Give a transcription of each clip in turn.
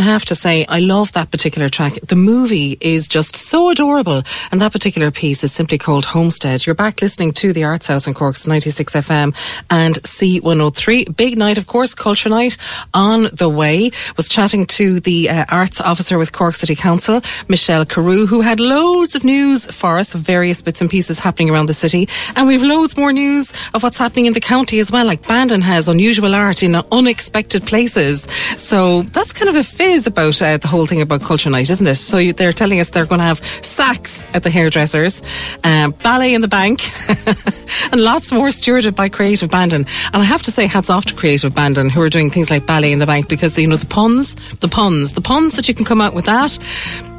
I have to say, I love that particular track. The movie is just so adorable, and that particular piece is simply called Homestead. You're back listening to the Arts House in Cork's 96 FM and C103. Big night, of course, Culture Night on the way. Was chatting to the uh, arts officer with Cork City Council, Michelle Carew, who had loads of news for us of various bits and pieces happening around the city. And we've loads more news of what's happening in the county as well, like Bandon has unusual art in unexpected places. So that's kind of a fizz about uh, the whole thing about Culture Night, isn't it? So you, they're telling us they're going to have sacks at the hairdressers, um, ballet in the bank, and lots more stewarded by Creative Bandon. And I have to say, hats off to Creative Bandon who are doing things like ballet in the bank because you know the puns, the puns, the puns that you can come out with that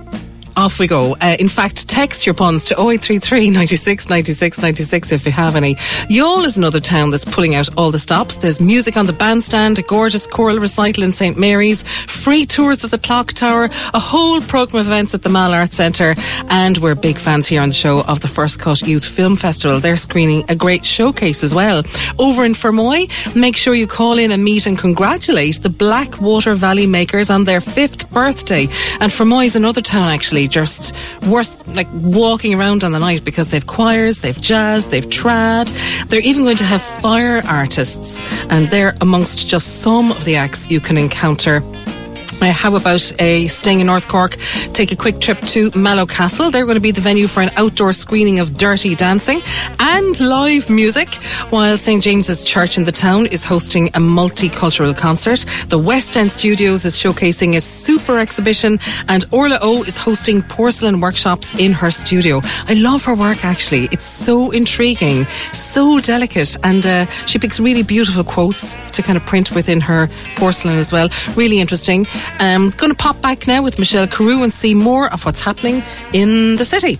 off we go. Uh, in fact, text your puns to 0833 96 96 96 if you have any. Youghal is another town that's pulling out all the stops. There's music on the bandstand, a gorgeous choral recital in St Mary's, free tours of the clock tower, a whole programme of events at the Mall Arts Centre, and we're big fans here on the show of the First Cut Youth Film Festival. They're screening a great showcase as well. Over in Fermoy, make sure you call in and meet and congratulate the Blackwater Valley Makers on their fifth birthday. And Fermoy is another town actually just worth like walking around on the night because they've choirs, they've jazz, they've trad. They're even going to have fire artists, and they're amongst just some of the acts you can encounter uh, how about a staying in North Cork? Take a quick trip to Mallow Castle. They're going to be the venue for an outdoor screening of Dirty Dancing and live music, while St James's Church in the town is hosting a multicultural concert. The West End Studios is showcasing a super exhibition, and Orla O is hosting porcelain workshops in her studio. I love her work actually. It's so intriguing, so delicate, and uh, she picks really beautiful quotes to kind of print within her porcelain as well. Really interesting. Um, I'm going to pop back now with Michelle Carew and see more of what's happening in the city.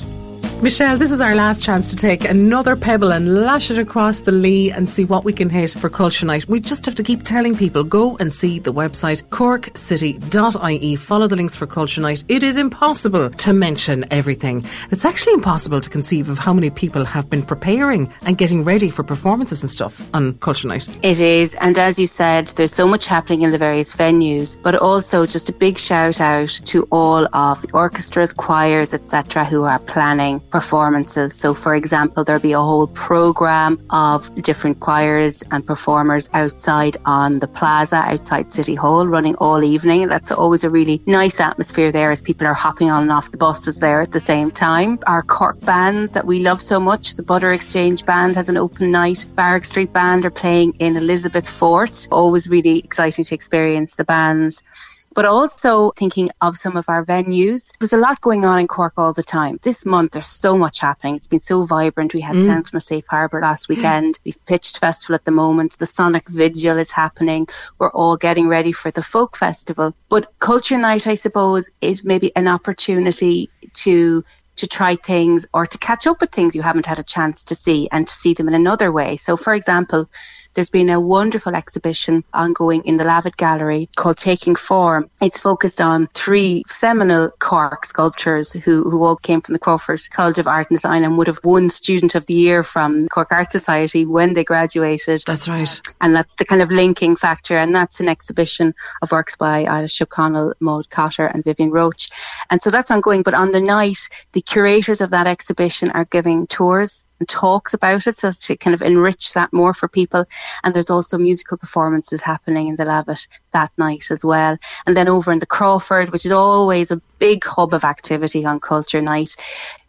Michelle, this is our last chance to take another pebble and lash it across the Lee and see what we can hit for Culture Night. We just have to keep telling people go and see the website corkcity.ie. Follow the links for Culture Night. It is impossible to mention everything. It's actually impossible to conceive of how many people have been preparing and getting ready for performances and stuff on Culture Night. It is, and as you said, there's so much happening in the various venues, but also just a big shout out to all of the orchestras, choirs, etc., who are planning performances. So, for example, there'll be a whole program of different choirs and performers outside on the plaza outside City Hall running all evening. That's always a really nice atmosphere there as people are hopping on and off the buses there at the same time. Our Cork bands that we love so much, the Butter Exchange Band has an open night. Barrack Street Band are playing in Elizabeth Fort. Always really exciting to experience the bands but also thinking of some of our venues. There's a lot going on in Cork all the time. This month, there's so much happening. It's been so vibrant. We had mm. Sounds from a Safe Harbour last weekend. We've pitched festival at the moment. The Sonic Vigil is happening. We're all getting ready for the folk festival. But Culture Night, I suppose, is maybe an opportunity to to try things or to catch up with things you haven't had a chance to see and to see them in another way. So, for example, there's been a wonderful exhibition ongoing in the Lavit Gallery called Taking Form. It's focused on three seminal Cork sculptors who, who all came from the Crawford College of Art and Design and would have won Student of the Year from Cork Art Society when they graduated. That's right. And that's the kind of linking factor. And that's an exhibition of works by Eilish O'Connell, Maud Cotter and Vivienne Roche. And so that's ongoing. But on the night, the curators of that exhibition are giving tours and talks about it so to kind of enrich that more for people. And there's also musical performances happening in the Lavit that night as well. And then over in the Crawford, which is always a big hub of activity on Culture Night,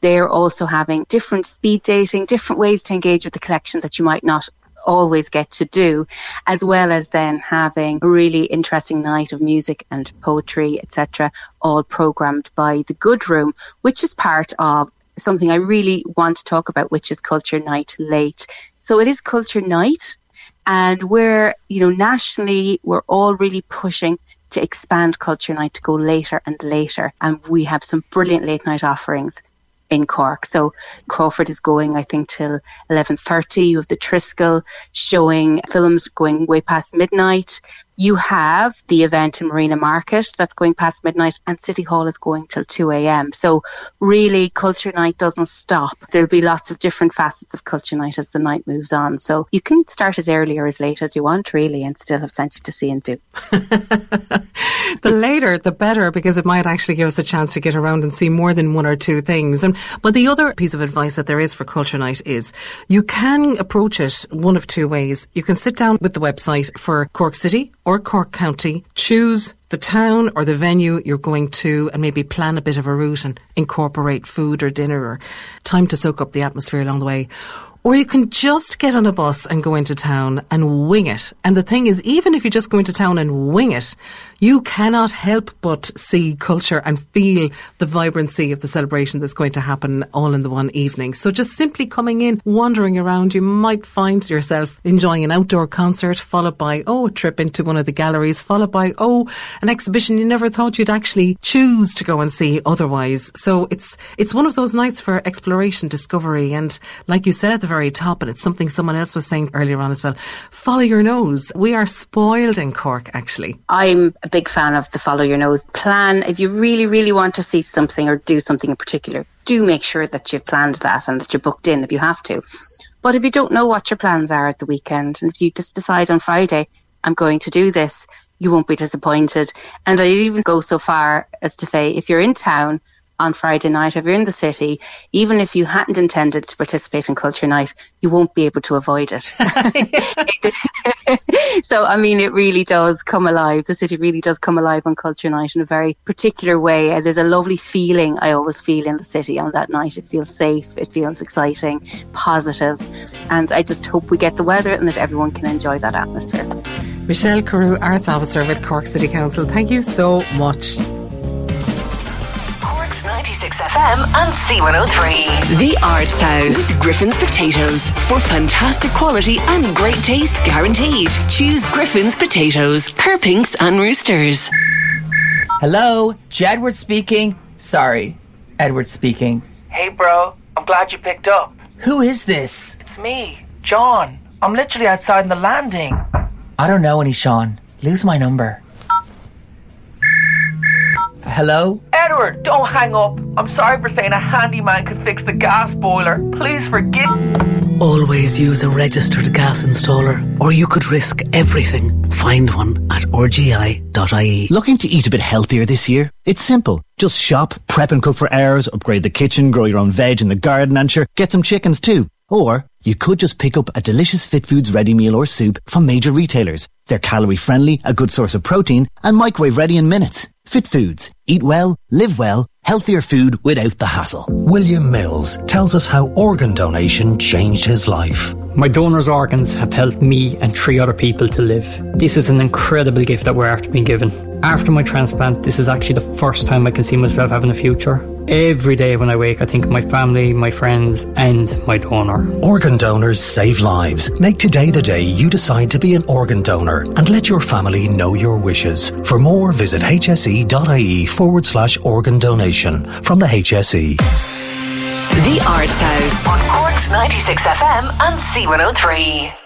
they're also having different speed dating, different ways to engage with the collection that you might not always get to do, as well as then having a really interesting night of music and poetry, etc., all programmed by the Good Room, which is part of something I really want to talk about, which is Culture Night Late. So it is Culture Night, and we're, you know, nationally, we're all really pushing to expand Culture Night to go later and later. And we have some brilliant late night offerings in Cork. So Crawford is going, I think, till 11.30. You have the Triskel showing films going way past midnight. You have the event in Marina Market that's going past midnight and City Hall is going till 2 a.m. So really culture night doesn't stop. There'll be lots of different facets of culture night as the night moves on. So you can start as early or as late as you want really and still have plenty to see and do. the later, the better because it might actually give us a chance to get around and see more than one or two things. And but the other piece of advice that there is for culture night is you can approach it one of two ways. You can sit down with the website for Cork City or Cork County, choose the town or the venue you're going to and maybe plan a bit of a route and incorporate food or dinner or time to soak up the atmosphere along the way. Or you can just get on a bus and go into town and wing it. And the thing is, even if you just go into town and wing it, you cannot help but see culture and feel the vibrancy of the celebration that's going to happen all in the one evening. So just simply coming in, wandering around, you might find yourself enjoying an outdoor concert, followed by, oh, a trip into one of the galleries, followed by, oh, an exhibition you never thought you'd actually choose to go and see otherwise. So it's, it's one of those nights for exploration, discovery. And like you said, at the very top, and it's something someone else was saying earlier on as well. Follow your nose. We are spoiled in Cork, actually. I'm a big fan of the follow your nose plan. If you really, really want to see something or do something in particular, do make sure that you've planned that and that you're booked in if you have to. But if you don't know what your plans are at the weekend, and if you just decide on Friday, I'm going to do this, you won't be disappointed. And I even go so far as to say, if you're in town on Friday night, if you're in the city, even if you hadn't intended to participate in Culture Night, you won't be able to avoid it. so, I mean, it really does come alive. The city really does come alive on Culture Night in a very particular way. Uh, there's a lovely feeling I always feel in the city on that night. It feels safe, it feels exciting, positive, and I just hope we get the weather and that everyone can enjoy that atmosphere. Michelle Carew, Arts Officer with Cork City Council, thank you so much. 96 FM and C103. The Arts House with Griffin's Potatoes. For fantastic quality and great taste guaranteed. Choose Griffin's Potatoes, Kerr's Pinks and Roosters. Hello, Jedward speaking. Sorry, Edward speaking. Hey, bro. I'm glad you picked up. Who is this? It's me, John. I'm literally outside in the landing. I don't know any Sean. Lose my number. Hello? Edward, don't hang up. I'm sorry for saying a handyman could fix the gas boiler. Please forgive. Always use a registered gas installer, or you could risk everything. Find one at rgi.ie. Looking to eat a bit healthier this year? It's simple. Just shop, prep and cook for hours, upgrade the kitchen, grow your own veg in the garden, and sure, get some chickens too. Or you could just pick up a delicious Fit Foods ready meal or soup from major retailers. They're calorie friendly, a good source of protein, and microwave ready in minutes. Fit Foods. Eat well, live well, healthier food without the hassle. William Mills tells us how organ donation changed his life. My donor's organs have helped me and three other people to live. This is an incredible gift that we're after being given. After my transplant, this is actually the first time I can see myself having a future. Every day when I wake, I think of my family, my friends, and my donor. Organ donors save lives. Make today the day you decide to be an organ donor and let your family know your wishes. For more, visit hse.ie forward slash organ donation from the HSE. The Arts House on Cork's 96 FM and C103.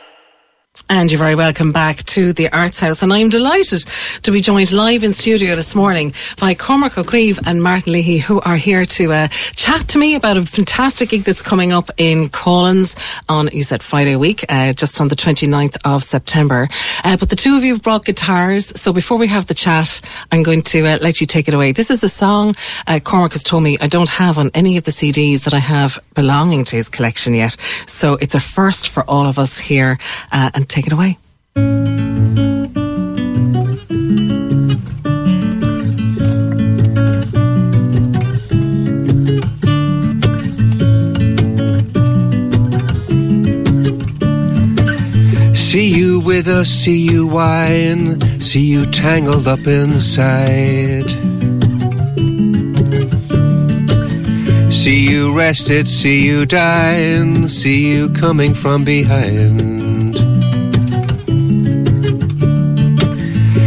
And you're very welcome back to the Arts House. And I'm delighted to be joined live in studio this morning by Cormac O Caoimh and Martin Leahy, who are here to uh, chat to me about a fantastic gig that's coming up in Coughlan's on, you said Friday week, uh, just on the 29th of September. Uh, but the two of you have brought guitars. So before we have the chat, I'm going to uh, let you take it away. This is a song uh, Cormac has told me I don't have on any of the CDs that I have belonging to his collection yet. So it's a first for all of us here. Uh, and take it away. See you with us, see you whine, see you tangled up inside. See you rested, see you dying, see you coming from behind.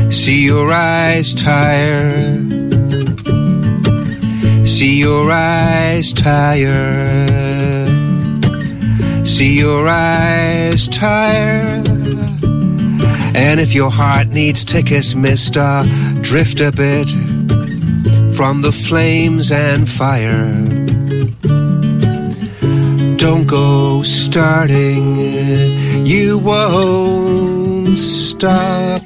See your eyes tired. See your eyes tired. See your eyes tired. And if your heart needs tickets, mister, drift a bit from the flames and fire. Don't go starting, you won't stop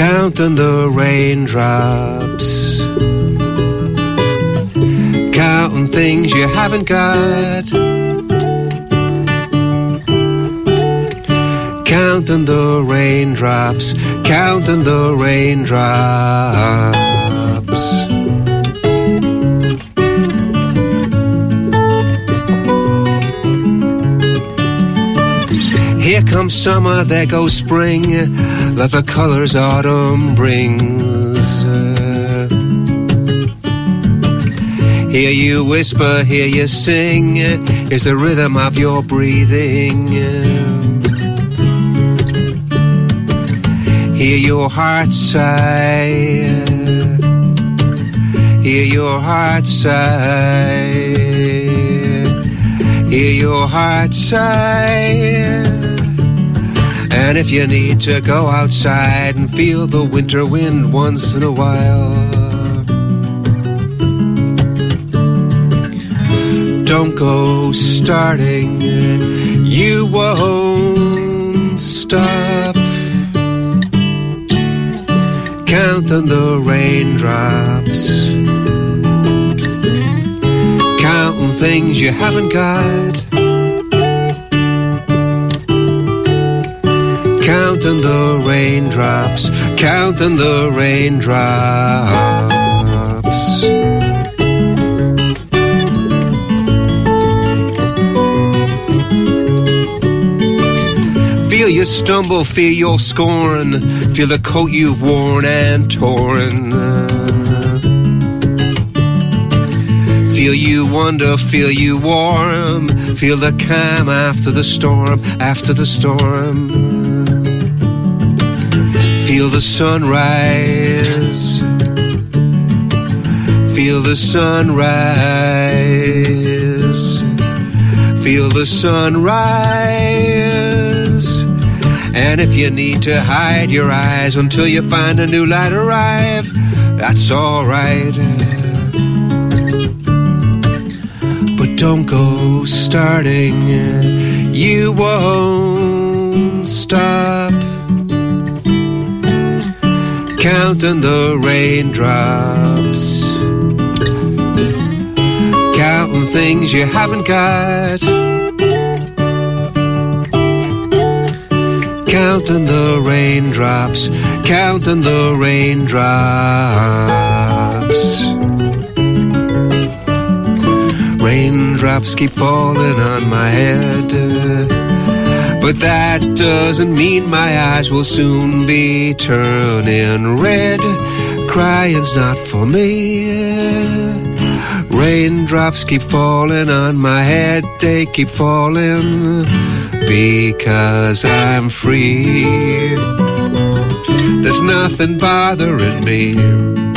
counting the raindrops, counting things you haven't got, counting the raindrops, counting the raindrops. Comes summer, there goes spring, let the colors autumn brings. Hear you whisper, hear you sing, is the rhythm of your breathing. Hear your heart sigh, hear your heart sigh, hear your heart sigh. And if you need to go outside and feel the winter wind once in a while, don't go starting, you won't stop. Counting the raindrops, counting things you haven't got. Counting the raindrops, counting the raindrops. Feel you stumble, feel your scorn, feel the coat you've worn and torn. Feel you wonder, feel you warm, feel the calm after the storm, after the storm. Feel the sunrise. Feel the sunrise. Feel the sunrise. And if you need to hide your eyes until you find a new light arrive, that's alright. But don't go starting, you won't stop counting the raindrops, counting things you haven't got, counting the raindrops, counting the raindrops. Raindrops keep falling on my head. But that doesn't mean my eyes will soon be turning red. Crying's not for me. Raindrops keep falling on my head, they keep falling because I'm free. There's nothing bothering me.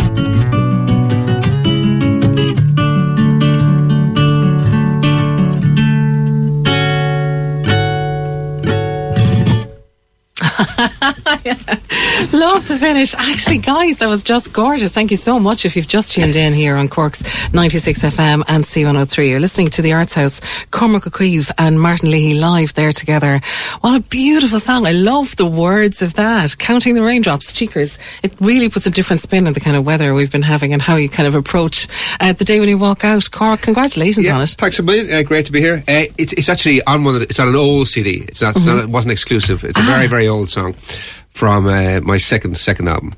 Love the finish. Actually, guys, that was just gorgeous. Thank you so much if you've just tuned in here on Cork's 96 FM and C103. You're listening to the Arts House, Cormac O Caoimh and Martin Leahy live there together. What a beautiful song. I love the words of that. Counting the raindrops, cheekers. It really puts a different spin on the kind of weather we've been having and how you kind of approach uh, the day when you walk out. Cormac, congratulations yeah, on it. Thanks a million. Uh, great to be here. Uh, it's, it's actually on one. The, it's on an old CD. It's not. Mm-hmm. It's not it wasn't exclusive. It's a ah. very very old song from uh, my second second album.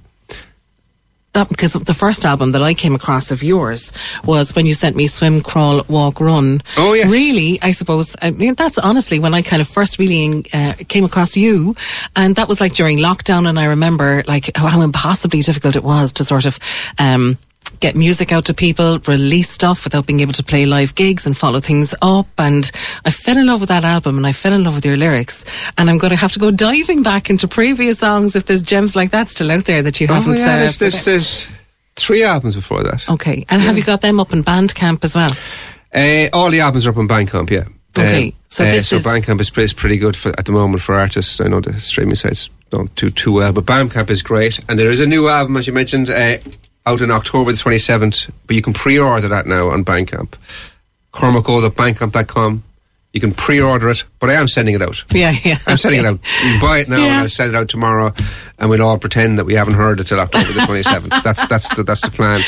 That, because the first album that I came across of yours was when you sent me Swim, Crawl, Walk, Run. Oh, yes. Really, I suppose, I mean, that's honestly when I kind of first really uh, came across you. And that was like during lockdown. And I remember like how impossibly difficult it was to sort of, um, get music out to people, release stuff without being able to play live gigs and follow things up. And I fell in love with that album and I fell in love with your lyrics. And I'm going to have to go diving back into previous songs if there's gems like that still out there that you oh, haven't. Yeah, uh, there's, there's, there's, three albums before that. Okay. And yeah. have you got them up in Bandcamp as well? Uh, all the albums are up on Bandcamp, yeah. Okay. Um, so, uh, so is... Bandcamp is, is pretty good for, at the moment for artists. I know the streaming sites don't do too well, but Bandcamp is great. And there is a new album, as you mentioned, uh, out in October the 27th, but you can pre-order that now on Bandcamp. CormacO.bandcamp.com. You can pre-order it, but I am sending it out. Yeah, yeah. I'm sending it out. You buy it now, yeah. and I'll send it out tomorrow, and we'll all pretend that we haven't heard it till October the 27th. that's that's the that's the plan.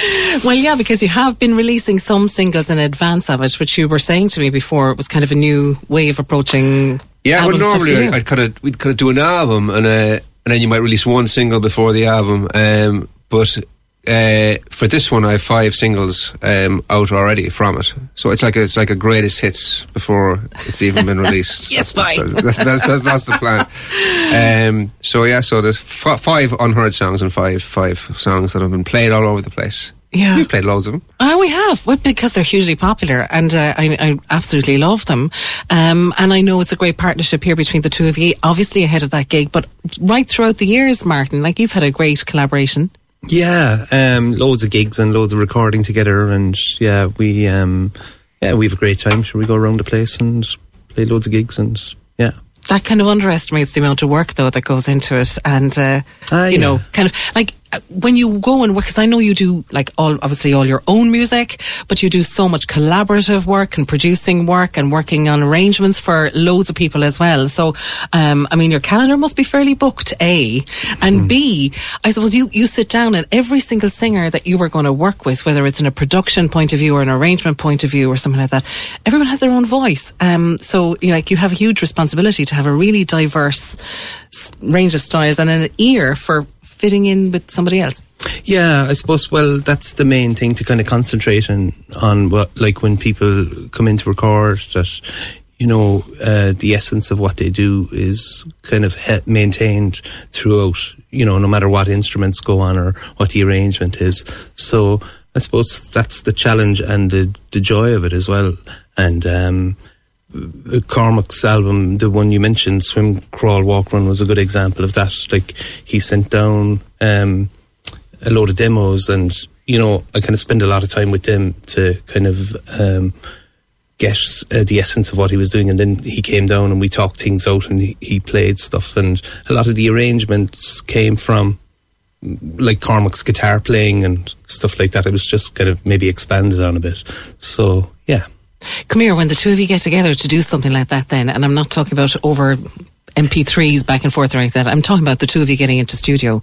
Well, yeah, because you have been releasing some singles in advance of it, which you were saying to me before it was kind of a new way of approaching. Yeah, well, normally I'd kind of we'd kind of do an album, and uh, and then you might release one single before the album. Um, but uh, for this one, I have five singles um, out already from it. So it's like a, it's like a greatest hits before it's even been released. yes, that's, fine. That's, that's, that's, that's, the plan. Um, so yeah, so there's f- five unheard songs and five five songs that have been played all over the place. Yeah, we've played loads of them. Oh, we have. Well, because they're hugely popular, and uh, I, I, absolutely love them. Um, and I know it's a great partnership here between the two of you. Obviously ahead of that gig, but right throughout the years, Martin, like you've had a great collaboration. Yeah, um, loads of gigs and loads of recording together, and yeah, we um, yeah we have a great time. Should we go around the place and play loads of gigs and yeah. That kind of underestimates the amount of work though that goes into it, and uh, uh, you yeah. know, kind of like when you go and work, because I know you do like all obviously all your own music, but you do so much collaborative work and producing work and working on arrangements for loads of people as well. So, um, I mean, your calendar must be fairly booked, A, and mm. B. I suppose you you sit down and every single singer that you were going to work with, whether it's in a production point of view or an arrangement point of view or something like that, everyone has their own voice. Um, so you know, like you have a huge responsibility to have a really diverse range of styles and an ear for fitting in with somebody else? Yeah, I suppose. Well, that's the main thing to kind of concentrate on. On what, like, when people come in to record, that you know, uh, the essence of what they do is kind of he- maintained throughout. You know, no matter what instruments go on or what the arrangement is. So I suppose that's the challenge and the the joy of it as well. And um, Cormac's album, the one you mentioned, Swim, Crawl, Walk, Run, was a good example of that. Like, he sent down um, a load of demos, and, you know, I kind of spend a lot of time with them to kind of um, get uh, the essence of what he was doing. And then he came down and we talked things out and he, he played stuff. And a lot of the arrangements came from like Cormac's guitar playing and stuff like that. It was just kind of maybe expanded on a bit. So, yeah. Come here, when the two of you get together to do something like that, then, and I'm not talking about over MP3s back and forth or like that. I'm talking about the two of you getting into studio.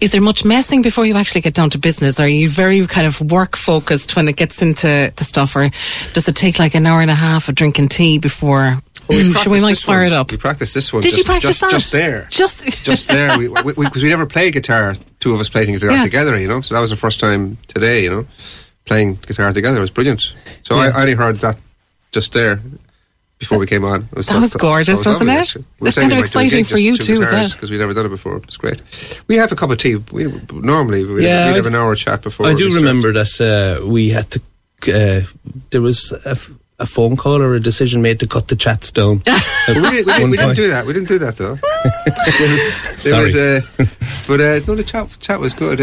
Is there much messing before you actually get down to business? Are you very kind of work focused when it gets into the stuff, or does it take like an hour and a half of drinking tea before? Well, we mm, Should we might fire one. it up? We practiced this one. Did just, you practice just, that? Just there. Just just there. Because we, we, we, we, never played guitar. Two of us playing guitar yeah. together. You know, so that was the first time today. You know, playing guitar together it was brilliant. So yeah. I, I only heard that just there. before we came on. It was that was gorgeous, so wasn't it? We it's kind of exciting for you too, as well. Because we'd never done it before. It's great. We have a cup of tea. We normally we yeah, we'd have an hour chat before. I do remember that uh, we had to. Uh, there was a, a phone call or a decision made to cut the chats down. we, did, we, we didn't do that. We didn't do that though. Sorry. Was, uh, but uh, no, the chat, chat was good.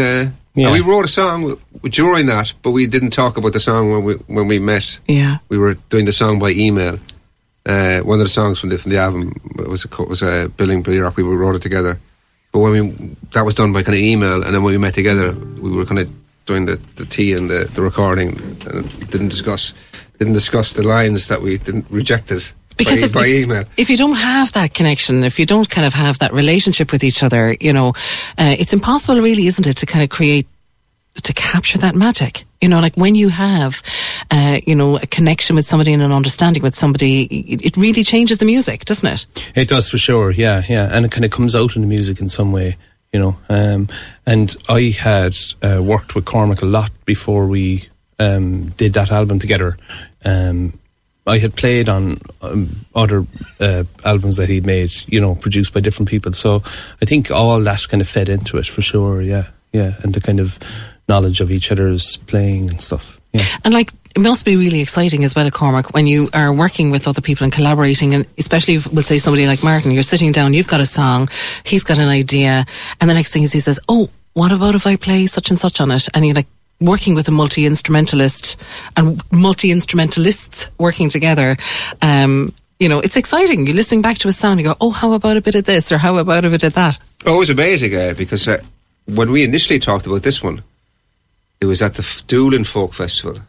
Yeah. we wrote a song during that, but we didn't talk about the song when we when we met. Yeah, we were doing the song by email. Uh, one of the songs from the from the album was a, was a Billing Billy Rock. We wrote it together, but when we that was done by kind of email, and then when we met together, we were kind of doing the, the tea and the, the recording, and didn't discuss didn't discuss the lines that we didn't rejected because by, if, by email. If you don't have that connection, if you don't kind of have that relationship with each other, you know, uh, it's impossible, really, isn't it, to kind of create to capture that magic. You know, like when you have, uh, you know, a connection with somebody and an understanding with somebody, it, it really changes the music, doesn't it? It does for sure. Yeah, yeah, and it kind of comes out in the music in some way. You know, um, and I had uh, worked with Cormac a lot before we um, did that album together. Um, I had played on um, other uh, albums that he'd made, you know, produced by different people. So I think all that kind of fed into it for sure. Yeah, yeah, and the kind of knowledge of each other's playing and stuff. Yeah. And like it must be really exciting as well, Cormac, when you are working with other people and collaborating, and especially if we'll say somebody like Martin, you're sitting down, you've got a song, he's got an idea, and the next thing is he says, "Oh, what about if I play such and such on it?" And you're like, working with a multi instrumentalist and multi instrumentalists working together. Um, you know, it's exciting. You're listening back to a song, you go, oh, how about a bit of this or how about a bit of that? Oh, it was amazing uh, because uh, when we initially talked about this one, it was at the Doolin Folk Festival.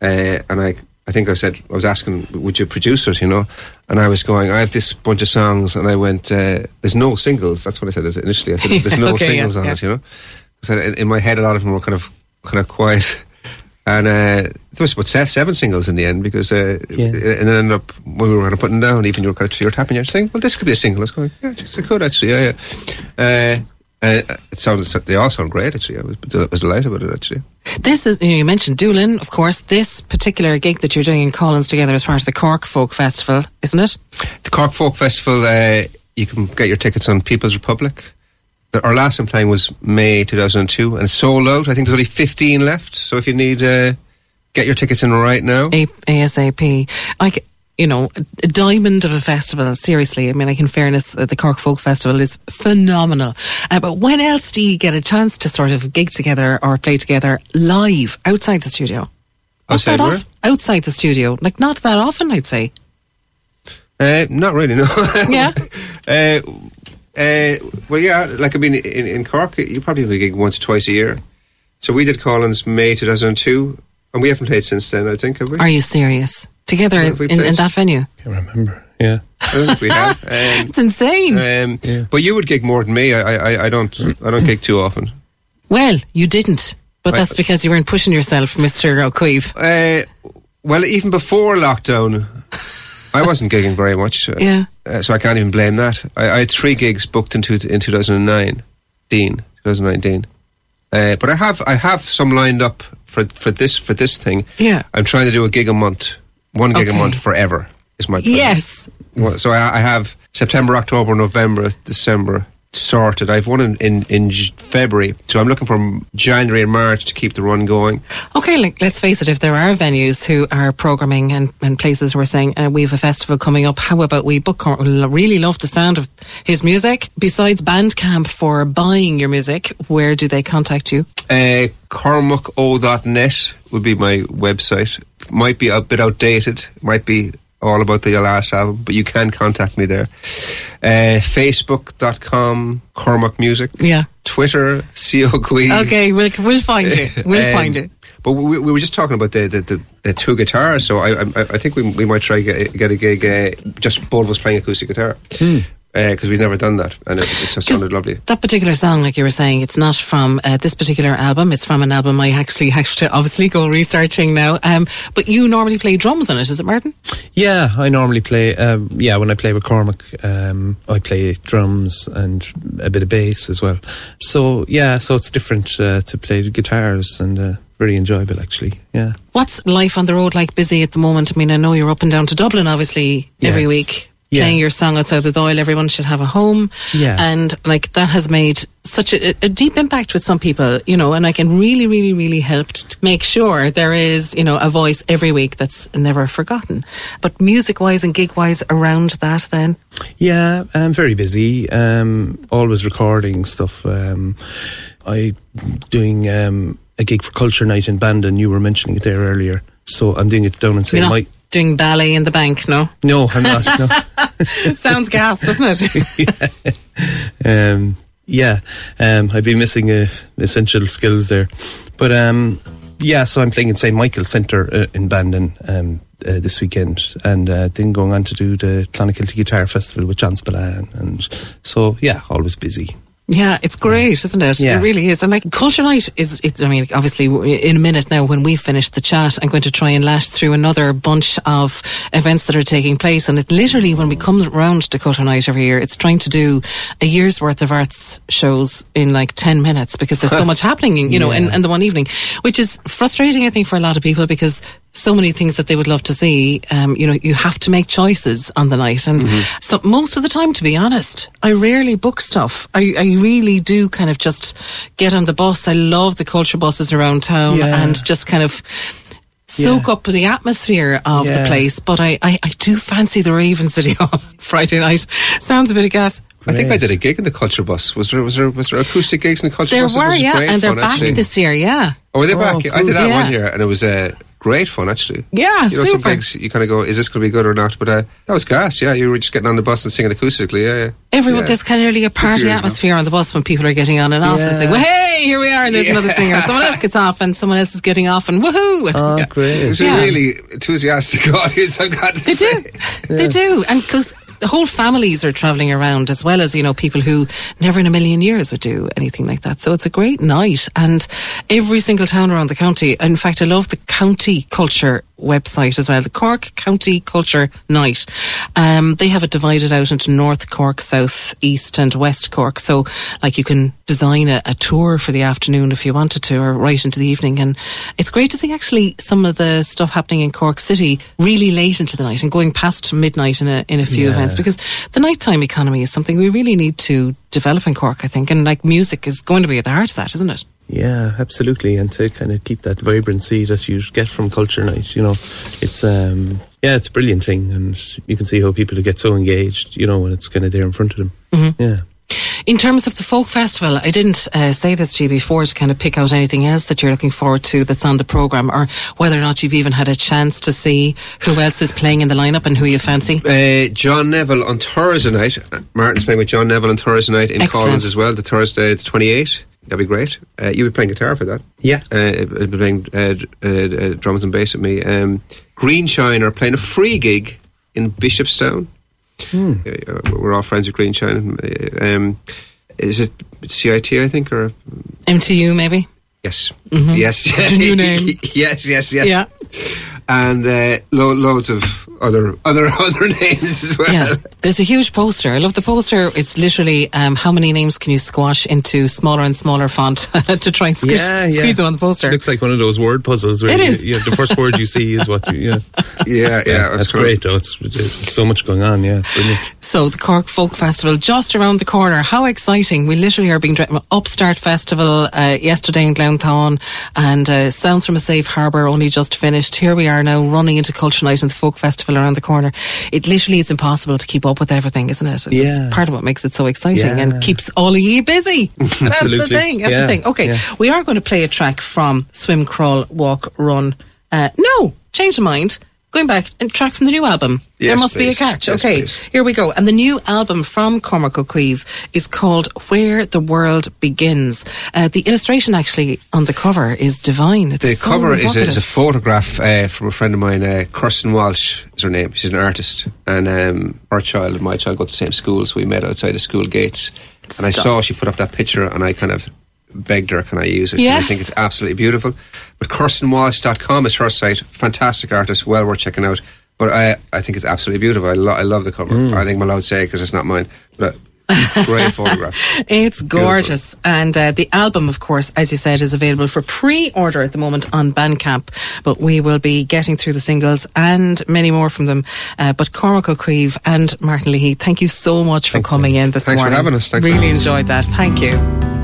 Uh, and I, I think I said, I was asking, would you produce it, you know? And I was going, I have this bunch of songs, and I went, uh, there's no singles. That's what I said initially. I said, there's no okay, singles yeah, on yeah. it, you know? So in, in my head, a lot of them were kind of kind of quiet. And uh, there was about seven singles in the end because, uh, yeah. and then ended up when we were kind of putting down, even you were kind of you were tapping, you're saying, "Well, this could be a single." I was going, "Yeah, it could actually, yeah, yeah." Uh, uh, it sounded they all sound great actually. I was, I was delighted with it actually. This is you, know, you mentioned Doolin, of course. This particular gig that you're doing in Coughlan's together as part of the Cork Folk Festival, isn't it? The Cork Folk Festival. Uh, you can get your tickets on People's Republic our last time playing was May 2002 and sold out. I think there's only 15 left. So if you need, uh, get your tickets in right now. A- ASAP. Like, you know, a diamond of a festival. Seriously, I mean, like in fairness, the Cork Folk Festival is phenomenal. Uh, but when else do you get a chance to sort of gig together or play together live outside the studio? Outside where? Off- outside the studio, like not that often, I'd say. Uh, not really, no. Yeah. uh, uh, well, yeah, like I mean, in, in Cork, you probably only gig once, or twice a year. So we did Coughlan's May 2002, and we haven't played since then, I think, have we? Are you serious? Together in, in, that venue? I can't remember. Yeah. I don't think we have. Um, it's insane. Um, yeah. But you would gig more than me. I, I, I don't. I don't gig too often. Well, you didn't, but that's because you weren't pushing yourself, Mister O Caoimh. Uh, well, even before lockdown, I wasn't gigging very much. Uh, yeah. Uh, so I can't even blame that. I, I, had three gigs booked in, two, in 2009, 2019. Uh, but I have I have some lined up for for this for this thing. Yeah. I'm trying to do a gig a month, one gig okay. a month forever is my plan. Yes. So I, I have September, October, November, December, sorted. I've one in, in, in February, so I'm looking for January and March to keep the run going. Okay, like, let's face it, if there are venues who are programming and, and places who are saying, uh, we have a festival coming up, how about we book? Really love the sound of his music. Besides Bandcamp for buying your music, where do they contact you? Uh, CormacO.net would be my website. Might be a bit outdated, might be all about the last album, but you can contact me there. Uh, Facebook.com, Cormac Music. Yeah. Twitter, CO Queen. Okay, we'll, we'll find you. We'll um, find you. But we, we, were just talking about the, the, the, the two guitars, so I, I, I think we, we might try get, get a gig uh, just both of us playing acoustic guitar. Hmm because uh, we've never done that, and it, it just sounded lovely. That particular song, like you were saying, it's not from uh, this particular album. It's from an album I actually have to obviously go researching now. Um, but you normally play drums on it, is it, Martin? Yeah, I normally play. Um, yeah, when I play with Cormac, um, I play drums and a bit of bass as well. So yeah, so it's different uh, to play guitars and uh, very enjoyable actually. Yeah. What's life on the road like busy at the moment? I mean, I know you're up and down to Dublin, obviously, every Yes. week. Yeah. Playing your song outside the Dáil, everyone should have a home. Yeah. And like that has made such a, a deep impact with some people, you know, and I can really, really, really helped to make sure there is, you know, a voice every week that's never forgotten. But music wise and gig wise around that then? Yeah, I'm very busy. Um, always recording stuff. Um, I doing um, a gig for Culture Night in Bandon. You were mentioning it there earlier. So I'm doing it down in St. Mike. Doing ballet in the bank, no? No, I'm not. No. Sounds gas, doesn't it? um, yeah, um, I'd be missing uh, essential skills there. But um, yeah, so I'm playing in St. Michael's Centre uh, in Bandon um, uh, this weekend and uh, then going on to do the Clonakilty Guitar Festival with John Spillane. And so, yeah, always busy. Yeah, it's great, isn't it? Yeah. It really is. And like Culture Night is, it's, I mean, obviously in a minute now when we finish the chat, I'm going to try and lash through another bunch of events that are taking place. And it literally, when we come round to Culture Night every year, it's trying to do a year's worth of arts shows in like 10 minutes because there's so much happening, you know, in, in the one evening, which is frustrating, I think, for a lot of people because so many things that they would love to see. Um, you know, you have to make choices on the night, and Mm-hmm. so most of the time, to be honest, I rarely book stuff. I, I really do kind of just get on the bus. I love the culture buses around town Yeah. and just kind of. Soak up the atmosphere of the place, but I, I, I do fancy the Raven City on Friday night. Sounds a bit of gas. I think I did a gig in the Culture Bus. Was there was there was there acoustic gigs in the Culture There Bus? were, yeah, and they're back this year, yeah. Oh, were they back? Oh, I did that cool. one Yeah. year, and it was uh, great fun actually. Yeah, you know, some super. gigs you kind of go, "Is this going to be good or not?" But uh, that was gas. Yeah, you were just getting on the bus and singing acoustically. Yeah, yeah. Everyone, yeah. there's kind of really a party Good, you know. atmosphere on the bus when people are getting on and off and Yeah. saying, well, hey, here we are, and there's Yeah. another singer. Someone else gets off and someone else is getting off and woohoo. Oh, great. was Yeah. a really enthusiastic audience. I've got to They say. do. They do. And because the whole families are travelling around as well as, you know, people who never in a million years would do anything like that. So it's a great night. And every single town around the county, in fact, I love the county culture website as well, the Cork County Culture Night. Um, they have it divided out into North Cork, South, East and West Cork. So like you can design a, a tour for the afternoon if you wanted to or right into the evening. And it's great to see actually some of the stuff happening in Cork City really late into the night and going past midnight in a, in a few Yeah. events because the nighttime economy is something we really need to develop in Cork, I think. And like music is going to be at the heart of that, isn't it? Yeah, absolutely, and to kind of keep that vibrancy that you get from Culture Night, you know, it's um, yeah, it's a brilliant thing, and you can see how people get so engaged, you know, when it's kind of there in front of them. Mm-hmm. Yeah. In terms of the folk festival, I didn't uh, say this to you before to kind of pick out anything else that you're looking forward to that's on the program, or whether or not you've even had a chance to see who else is playing in the lineup and who you fancy. Uh, John Neville on Thursday night. Uh, Martin's playing with John Neville on Thursday night in Excellent. Coughlan's as well. The Thursday, the 28th. That'd be great. Uh, you'll be playing guitar for that. Yeah. Uh, you'll be playing uh, d- uh, uh, drums and bass with me. Um, Greenshine are playing a free gig in Bishopstown. Hmm. Uh, we're all friends with Greenshine. Uh, Um, is it CIT, I think, or MTU, maybe? yes, Mhm. yes, The new name. yes, yes, yes. Yeah. And uh, lo- loads of other other other names as well. Yeah, there's a huge poster. I love the poster. It's literally um, how many names can you squash into smaller and smaller font to try and squish, Yeah, yeah. squeeze them on the poster. It Looks like one of those word puzzles where It you, is. you, the first word you see is what you, yeah. Yeah, yeah, That's cool. great, though. It's, it's so much going on, yeah. Brilliant. So the Cork Folk Festival just around the corner. How exciting! We literally are being directed Upstart Festival uh, yesterday in Glounthaune, and uh, Sounds from a Safe Harbour only just finished. Here we are now running into Culture Night and the Folk Festival around the corner. It literally is impossible to keep up with everything, isn't it? Yeah. That's part of what makes it so exciting Yeah. and keeps all of you busy. That's the thing. That's Yeah, the thing. Okay, yeah. we are going to play a track from Swim, Crawl, Walk, Run. Uh, no, change of mind. Going back, and track from the new album. there Yes, must be a catch. Yes, okay, please. here we go. And the new album from Cormac O Caoimh is called Where the World Begins. Uh, the illustration actually on the cover is divine. It's The so cover is a, is a photograph uh, from a friend of mine, uh, Kirsten Walsh is her name. She's an artist. And um, her child and my child go to the same school, so we met outside the school gates. And I saw she put up that picture and I kind of begged her, can I use it? Yes. I think it's absolutely beautiful. But KirstenWalsh.com is her site. Fantastic artist, well worth checking out. But I, I think it's absolutely beautiful. I, lo- I love the cover. I think I'm allowed to say because it's not mine. But Great photograph. It's gorgeous. And uh, the album, of course, as you said, is available for pre order at the moment on Bandcamp. But we will be getting through the singles and many more from them. Uh, but Cormac O Caoimh and Martin Leahy, thank you so much for coming in this Thanks for having us. Thanks really enjoyed that. Thank you.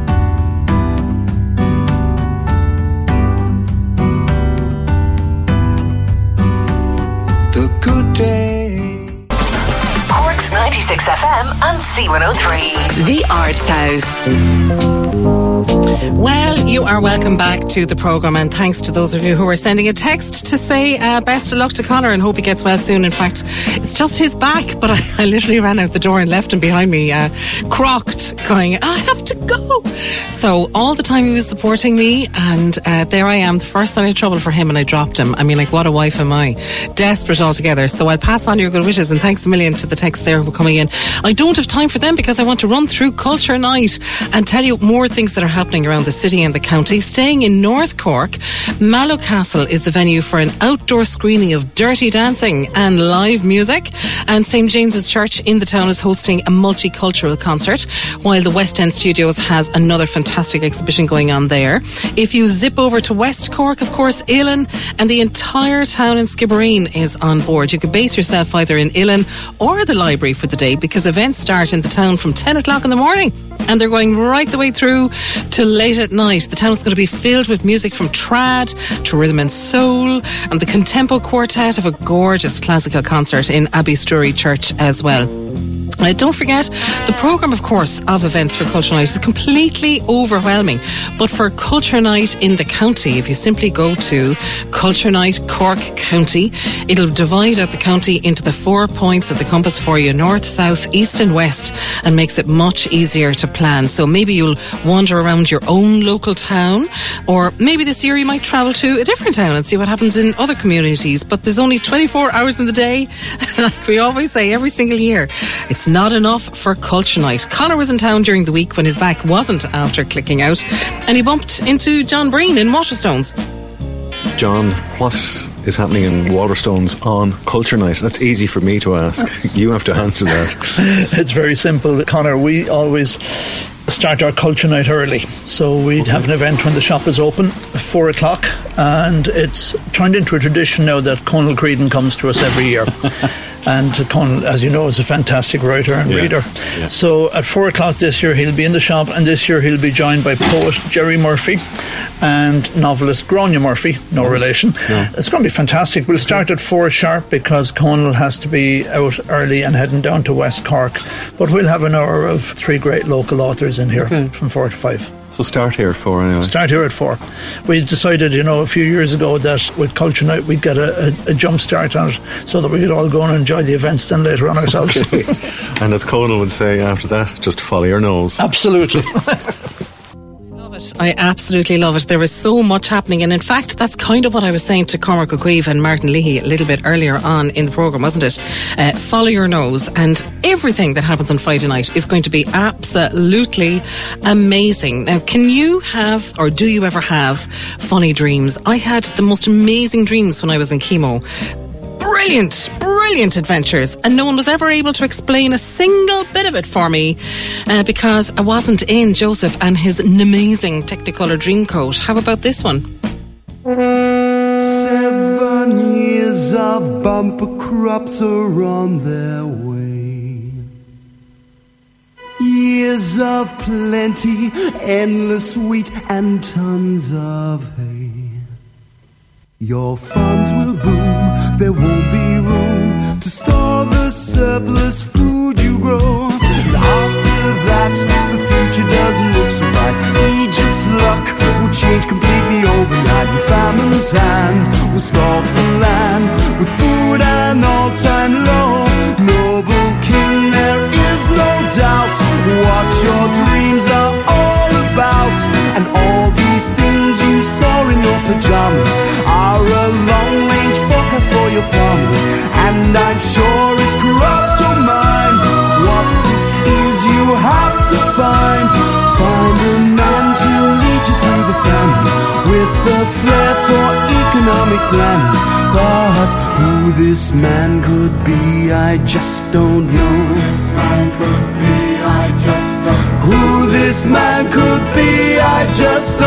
C103. The Arts House. Well, you are welcome back to the programme, and thanks to those of you who are sending a text to say uh, best of luck to Connor and hope he gets well soon. In fact, it's just his back, but I, I literally ran out the door and left him behind me, uh, crocked, going, I have to go. So, all the time he was supporting me, and uh, there I am, the first sign of trouble for him, and I dropped him. I mean, like, what a wife am I? Desperate altogether. So, I'll pass on your good wishes, and thanks a million to the texts there who are coming in. I don't have time for them because I want to run through Culture Night and tell you more things that are happening around the city and the county. Staying in North Cork, Mallow Castle is the venue for an outdoor screening of Dirty Dancing and live music. And St James's Church in the town is hosting a multicultural concert, while the West End Studios has another fantastic exhibition going on there. If you zip over to West Cork, of course, Uillinn and the entire town in Skibbereen is on board. You could base yourself either in Uillinn or the library for the day because events start in the town from 10 o'clock in the morning and they're going right the way through to late at night. The town is going to be filled with music from trad to rhythm and soul, and the Contempo Quartet have a gorgeous classical concert in Abbeystrowry Church as well. Uh, don't forget, the programme, of course, of events for Culture Night is completely overwhelming. But for Culture Night in the county, if you simply go to Culture Night Cork County, it'll divide out the county into the four points of the compass for you north, south, east, and west and makes it much easier to plan. So maybe you'll wander around your own local town, or maybe this year you might travel to a different town and see what happens in other communities. But there's only 24 hours in the day. like we always say every single year, it's not enough for Culture Night. Connor was in town during the week when his back wasn't after clicking out, and he bumped into John Breen in Waterstones. John, what is happening in Waterstones on Culture Night? That's easy for me to ask. You have to answer that. it's very simple, Connor. We always start our culture night early. So we'd have an event when the shop is open, four o'clock, and it's turned into a tradition now that Conal Creedon comes to us every year. and Conal, as you know, is a fantastic writer and Yeah, reader. yeah. So at four o'clock this year, he'll be in the shop, and this year he'll be joined by poet Gerry Murphy and novelist Gráinne Murphy, no relation. No. It's going to be fantastic. We'll start at four sharp because Conal has to be out early and heading down to West Cork. But we'll have an hour of three great local authors in here from four to five. So start here at for anyway. Start here at four. We decided, you know, a few years ago that with Culture Night we'd get a, a, a jump start on it so that we could all go and enjoy the events then later on ourselves. and as Conal would say after that, just follow your nose. Absolutely. I absolutely love it. There is so much happening. And in fact, that's kind of what I was saying to Cormac O Caoimh and Martin Leahy a little bit earlier on in the programme, wasn't it? Uh, follow your nose. And everything that happens on Friday night is going to be absolutely amazing. Now, can you have, or do you ever have funny dreams? I had the most amazing dreams when I was in chemo brilliant, brilliant adventures, and no one was ever able to explain a single bit of it for me uh, because I wasn't in Joseph and his amazing Technicolor Dreamcoat. How about this one? Seven years of bumper crops are on their way. Years of plenty, endless wheat, and tons of hay. Your farms will boom, there won't be room to store the surplus food you grow. And after that, the future doesn't look so bright. Egypt's luck will change completely overnight. And famine's hand will stalk the land with food and all-time low. Noble king, there is no doubt what your dreams are all about. And all you saw in your pajamas are a long-range forecast for your farmers. And I'm sure it's crossed your mind what it is you have to find. Find a man to lead you through the famine with a flair for economic planning. But who this man could be, I just don't know. This man could be I just don't. Who this man could be, I just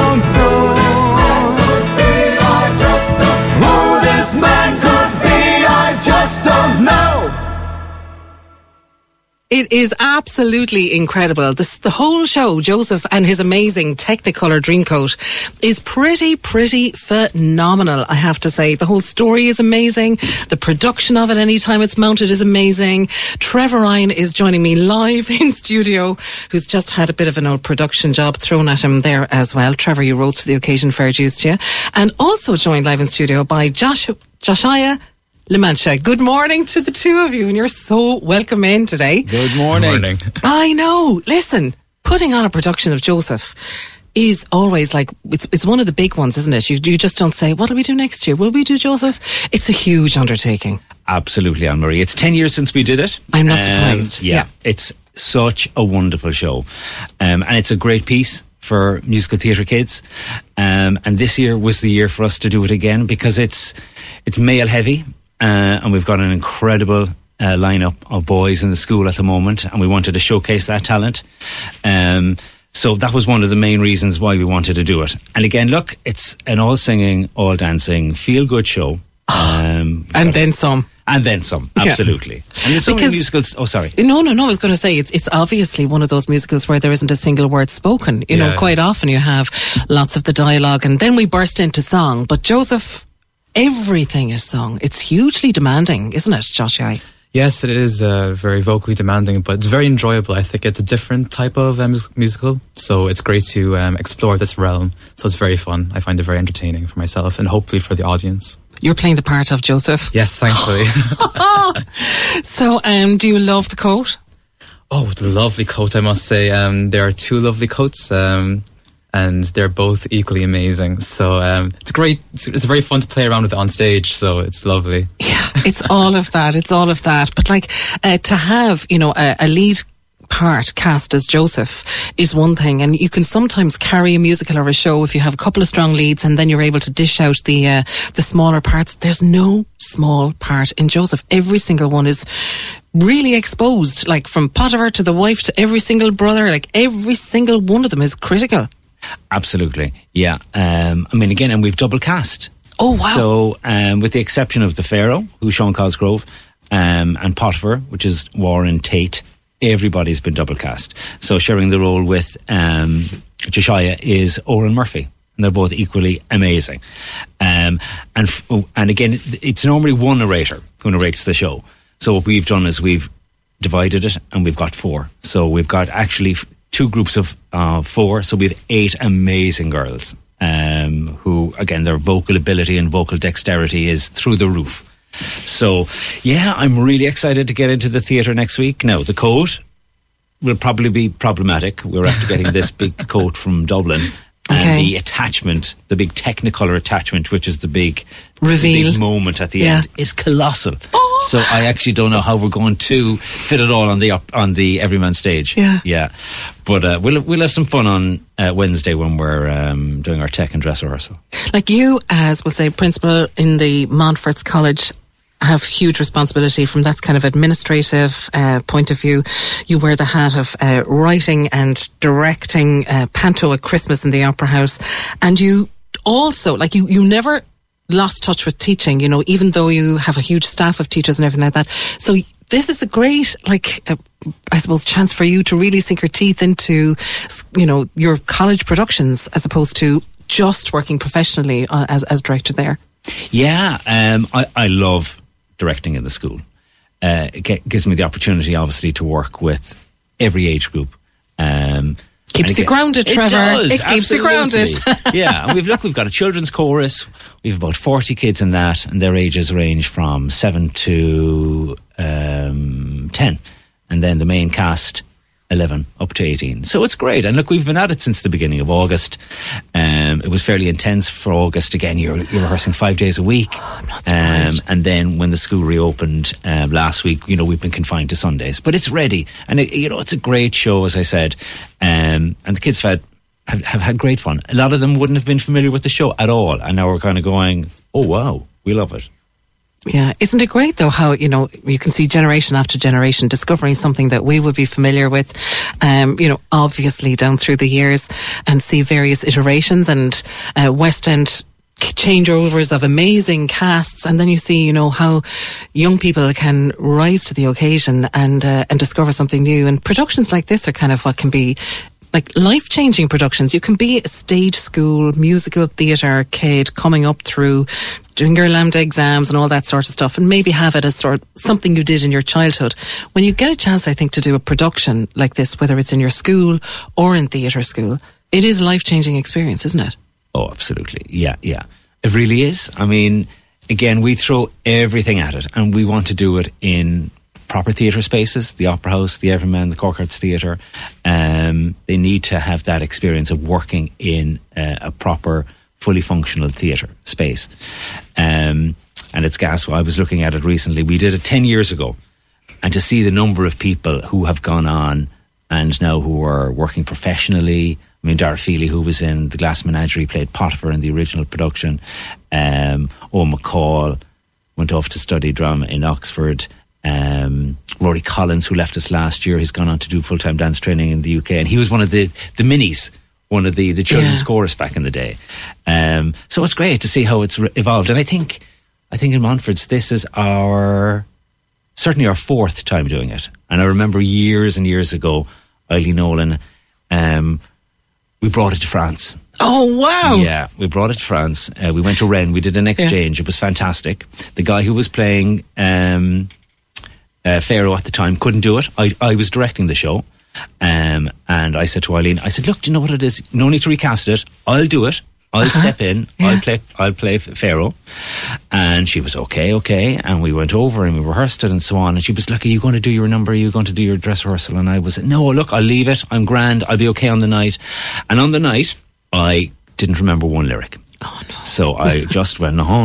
It is absolutely incredible. This, the whole show, Joseph and his amazing Technicolor Dreamcoat, is pretty, pretty phenomenal, I have to say. The whole story is amazing. The production of it, anytime it's mounted, is amazing. Trevor Ryan is joining me live in studio, who's just had a bit of an old production job thrown at him there as well. Trevor, you rose to the occasion, fair dues to you. And also joined live in studio by Josh, Josiah Lamantia. Good morning to the two of you, and you're so welcome in today. Good morning. Good morning. I know. Listen, putting on a production of Joseph is always like it's it's one of the big ones, isn't it? You you just don't say, "What'll we do next year? Will we do Joseph?" It's a huge undertaking. Absolutely, Anne Marie. It's ten years since we did it. I'm not um, surprised. Yeah, yeah, it's such a wonderful show, um, and it's a great piece for musical theatre kids. Um, and this year was the year for us to do it again because it's it's male heavy uh, and we've got an incredible uh, lineup of boys in the school at the moment, and we wanted to showcase that talent. Um, so that was one of the main reasons why we wanted to do it. And again, look, it's an all singing, all dancing, feel good show. Um, and then some. And then some, absolutely. Yeah. And there's so because, many musicals. Oh, sorry. No, no, no. I was going to say it's it's obviously one of those musicals where there isn't a single word spoken. You yeah. know, quite often you have lots of the dialogue, and then we burst into song. But Joseph everything is sung. It's hugely demanding, isn't it, Joshua? Yes, it is uh, very vocally demanding, but it's very enjoyable. I think it's a different type of um, musical, so it's great to um, explore this realm. So it's very fun. I find it very entertaining for myself and hopefully for the audience. You're playing the part of Joseph? Yes, thankfully. so, um, do you love the coat? Oh, the lovely coat, I must say. Um, there are two lovely coats. Um, and they're both equally amazing. So um, it's great. It's, it's, very fun to play around with on stage. So it's lovely. Yeah, it's all of that. It's all of that. But like uh, to have, you know, a, a lead part cast as Joseph is one thing, and you can sometimes carry a musical or a show if you have a couple of strong leads, and then you're able to dish out the uh, the smaller parts. There's no small part in Joseph. Every single one is really exposed, like from Potiphar to the wife to every single brother. Like every single one of them is critical. Absolutely, yeah. Um, I mean, again, and we've double cast. Oh wow! So, um, with the exception of the Pharaoh, who's Sean Cosgrove, um, and Potiphar, which is Warren Tate, everybody's been double cast. So, sharing the role with um, Josiah is Oran Murphy. And they're both equally amazing. Um, and f- and again, it's normally one narrator who narrates the show. So what we've done is we've divided it, and we've got four. So we've got actually two groups of uh, four, so we have eight amazing girls um, who, again, their vocal ability and vocal dexterity is through the roof. So, yeah, I'm really excited to get into the theatre next week. Now, the coat will probably be problematic. We're after getting this big coat from Dublin. Okay. And the attachment, the big Technicolor attachment, which is the big reveal the big moment at the yeah. end, is colossal. Oh. So I actually don't know how we're going to fit it all on the on the Everyman stage. Yeah, yeah. But uh, we'll we'll have some fun on uh, Wednesday when we're um, doing our tech and dress rehearsal. Like you, as we'll say, principal in the Montfort's College have huge responsibility from that kind of administrative uh, point of view. You wear the hat of uh, writing and directing uh, Panto at Christmas in the Opera House, and you also like you you never lost touch with teaching. You know, even though you have a huge staff of teachers and everything like that. So this is a great like. Uh, I suppose chance for you to really sink your teeth into, you know, your college productions as opposed to just working professionally uh, as as director there. Yeah, um, I, I love directing in the school. Uh, it gives me the opportunity, obviously, to work with every age group. Um, keeps you grounded, Trevor. It, does, it keeps you grounded. yeah, and we've look, we've got a children's chorus. We've about forty kids in that, and their ages range from seven to um, ten. And then the main cast 11 up to 18. So it's great. And look, we've been at it since the beginning of August. Um, it was fairly intense for August. Again, you're, you're rehearsing five days a week. Oh, I'm not surprised. Um, and then when the school reopened um, last week, you know, we've been confined to Sundays. But it's ready. And, it, you know, it's a great show, as I said. Um, and the kids have had, have, have had great fun. A lot of them wouldn't have been familiar with the show at all. And now we're kind of going, oh, wow, we love it. Yeah, isn't it great though how you know you can see generation after generation discovering something that we would be familiar with, um, you know, obviously down through the years, and see various iterations and uh, West End changeovers of amazing casts, and then you see, you know, how young people can rise to the occasion and uh, and discover something new. And productions like this are kind of what can be like life changing productions. You can be a stage school, musical theatre kid coming up through doing your LAMDA exams and all that sort of stuff, and maybe have it as sort of something you did in your childhood. When you get a chance, I think, to do a production like this, whether it's in your school or in theatre school, it is a life changing experience, isn't it? Oh, absolutely. Yeah, yeah. It really is. I mean, again, we throw everything at it, and we want to do it in proper theatre spaces, the Opera House, the Everyman, the Cork Arts Theatre. Um, they need to have that experience of working in uh, a proper, fully functional theatre space. Um, and it's gas. I was looking at it recently. We did it 10 years ago. And to see the number of people who have gone on and now who are working professionally. I mean, Dara Feely, who was in The Glass Menagerie, played Potiphar in the original production. Um, McCall went off to study drama in Oxford. Um, Rory Collins, who left us last year, he's gone on to do full time dance training in the UK, and he was one of the the minis, one of the the children's Yeah. chorus back in the day. Um, so it's great to see how it's re- evolved, and I think I think in Montfort's this is our certainly our fourth time doing it, and I remember years and years ago, Eileen Nolan, um, we brought it to France. Oh wow! Yeah, we brought it to France. Uh, we went to Rennes. We did an exchange. It was fantastic. The guy who was playing um, uh, Pharaoh at the time couldn't do it. I, I was directing the show. Um, and I said to Eileen, I said, look, do you know what it is? No need to recast it. I'll do it. I'll step in. I'll play. I'll play Pharaoh. And she was okay, okay. And we went over and we rehearsed it and so on. And she was like, "Are you going to do your number? Are you going to do your dress rehearsal?" And I was, "No, look, I'll leave it. I'm grand. I'll be okay on the night." And on the night, I didn't remember one lyric. Oh no! So I just went Because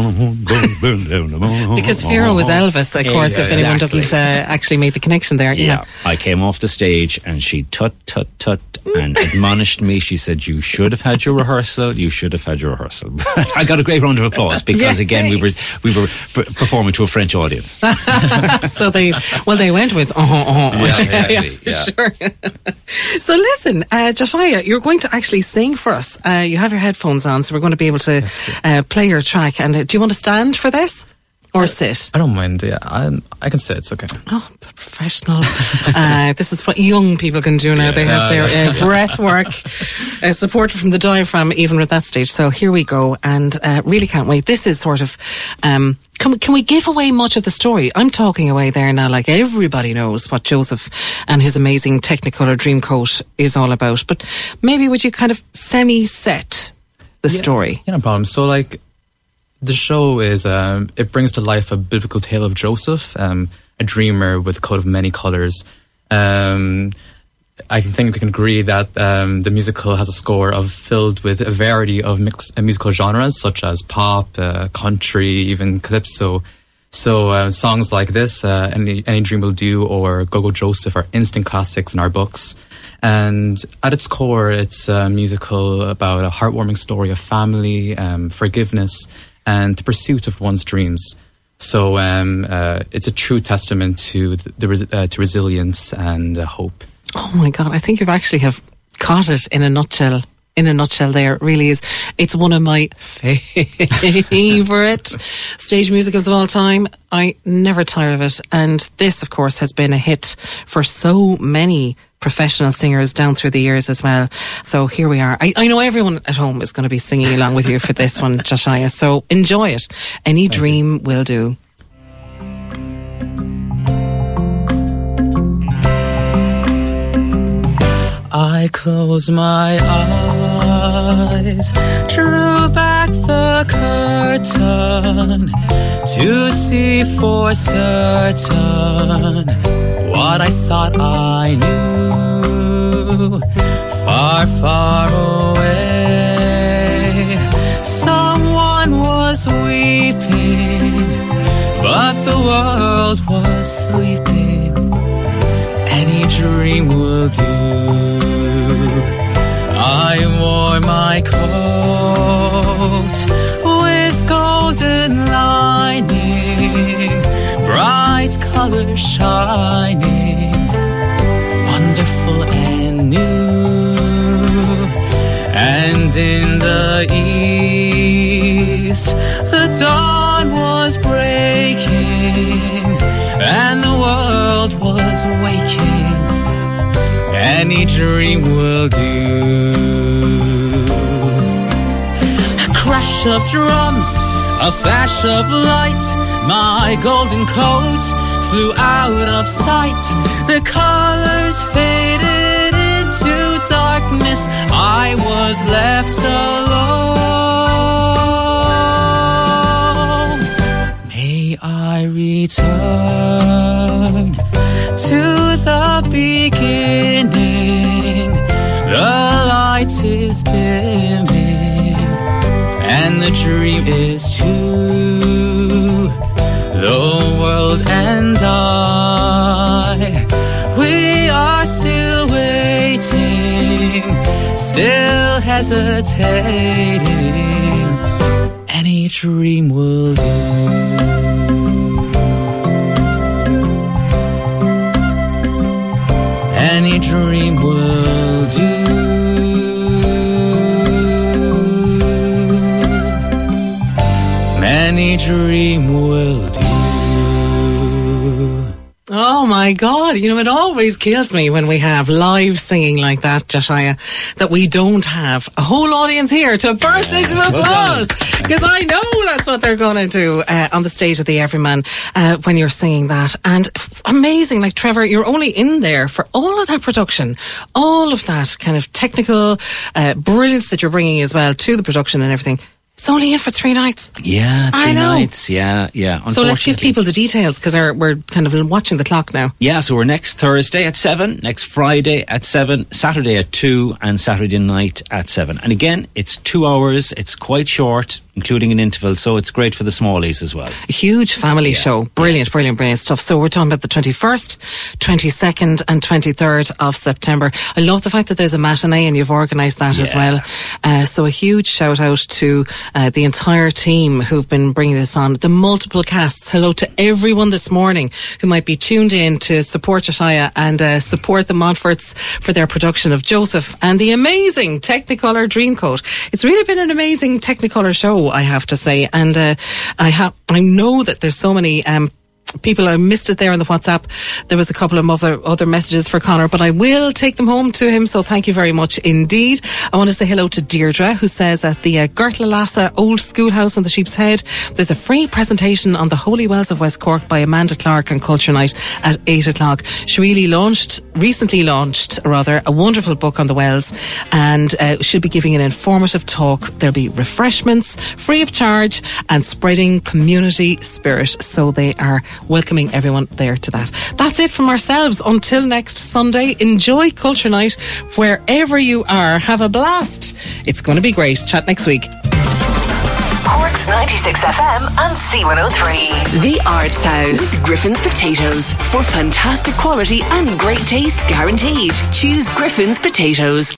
Pharaoh was Elvis, of course, if anyone doesn't uh, actually make the connection there. Yeah. Yeah. I came off the stage and she tut, tut, tut and admonished me. She said, You should have had your rehearsal. You should have had your rehearsal. I got a great round of applause because, Yay. again, we were we were p- performing to a French audience. so they, well, they went with, uh uh Yeah, exactly, for yeah. sure. so listen, uh, Josiah, you're going to actually sing for us. Uh, you have your headphones on, so we're going to be able to uh, play your track. And uh, do you want to stand for this or sit? I don't mind. Yeah, I'm, I can sit. It's okay. Oh, the professional. uh, this is what young people can do now. They have their uh, breath work, uh, support from the diaphragm, even at that stage. So here we go, and uh, really can't wait. This is sort of. Um, can we, can we give away much of the story? I'm talking away there now, like everybody knows what Joseph and his amazing Technicolor Dreamcoat is all about. But maybe would you kind of semi-set the story? Yeah, no problem. So, like, the show is um, it brings to life a biblical tale of Joseph, um, a dreamer with a coat of many colors. Um, I think we can agree that um, the musical has a score of filled with a variety of mix, uh, musical genres such as pop, uh, country, even calypso. So uh, songs like this, uh, any, any Dream Will Do or Go Go Joseph, are instant classics in our books. And at its core, it's a musical about a heartwarming story of family, um, forgiveness, and the pursuit of one's dreams. So um, uh, it's a true testament to the, the uh, to resilience and uh, hope. Oh my god, I think you've actually have caught it in a nutshell. In a nutshell, there really is. It's one of my favorite stage musicals of all time. I never tire of it, and this, of course, has been a hit for so many professional singers down through the years as well. So here we are. I, I know everyone at home is going to be singing along with you for this one, Joshua. So enjoy it. Any dream will do. I close my eyes, drew back the curtain to see for certain what I thought I knew. Far, far away, someone was weeping, but the world was sleeping any dream will do. I wore my coat with golden lining bright colors shining, wonderful and new. And in the east, the dawn was breaking, and the world was waking. Any dream will do. A crash of drums, a flash of light, my golden coat flew out of sight. The colors faded into darkness. I was left alone. May I return to is too. The world and I, we are still waiting, still hesitating. Any dream will do. My God. You know, it always kills me when we have live singing like that, Josiah, that we don't have a whole audience here to burst into applause. Because I know that's what they're going to do uh, on the stage of the Everyman uh, when you're singing that. And amazing. Like, Trevor, you're only in there for all of that production, all of that kind of technical uh, brilliance that you're bringing as well to the production and everything. It's only in for three nights. Yeah, three I know. nights. Yeah, yeah. So let's give people the details because we're kind of watching the clock now. Yeah, so we're next Thursday at 7, next Friday at 7, Saturday at 2, and Saturday night at 7. And again, it's two hours, it's quite short, including an interval, so it's great for the smallies as well. A huge family show. Brilliant, brilliant, brilliant stuff. So we're talking about the 21st, 22nd and 23rd of September. I love the fact that there's a matinee and you've organised that as well. Uh, so a huge shout out to uh, the entire team who've been bringing this on, the multiple casts. Hello to everyone this morning who might be tuned in to support Josiah and uh, support the Montforts for their production of Joseph and the amazing Technicolor Dreamcoat. It's really been an amazing Technicolor show, I have to say. And uh, I have, I know that there's so many um, people I missed it there on the WhatsApp. There was a couple of other other messages for Connor, but I will take them home to him. So thank you very much indeed. I want to say hello to Deirdre, who says at the uh, Old Schoolhouse on the Sheep's Head, there's a free presentation on the Holy Wells of West Cork by Amanda Clark on Culture Night at eight o'clock. She really launched, recently launched rather, a wonderful book on the wells, and uh, she'll be giving an informative talk. There'll be refreshments free of charge and spreading community spirit. So they are welcoming everyone there to that. That's it from ourselves. Until next Sunday, enjoy Culture Night wherever you are. Have a blast. It's going to be great. Chat next week. Cork's 96 FM and C103. The Arts House with Griffin's Potatoes. For fantastic quality and great taste guaranteed. Choose Griffin's Potatoes.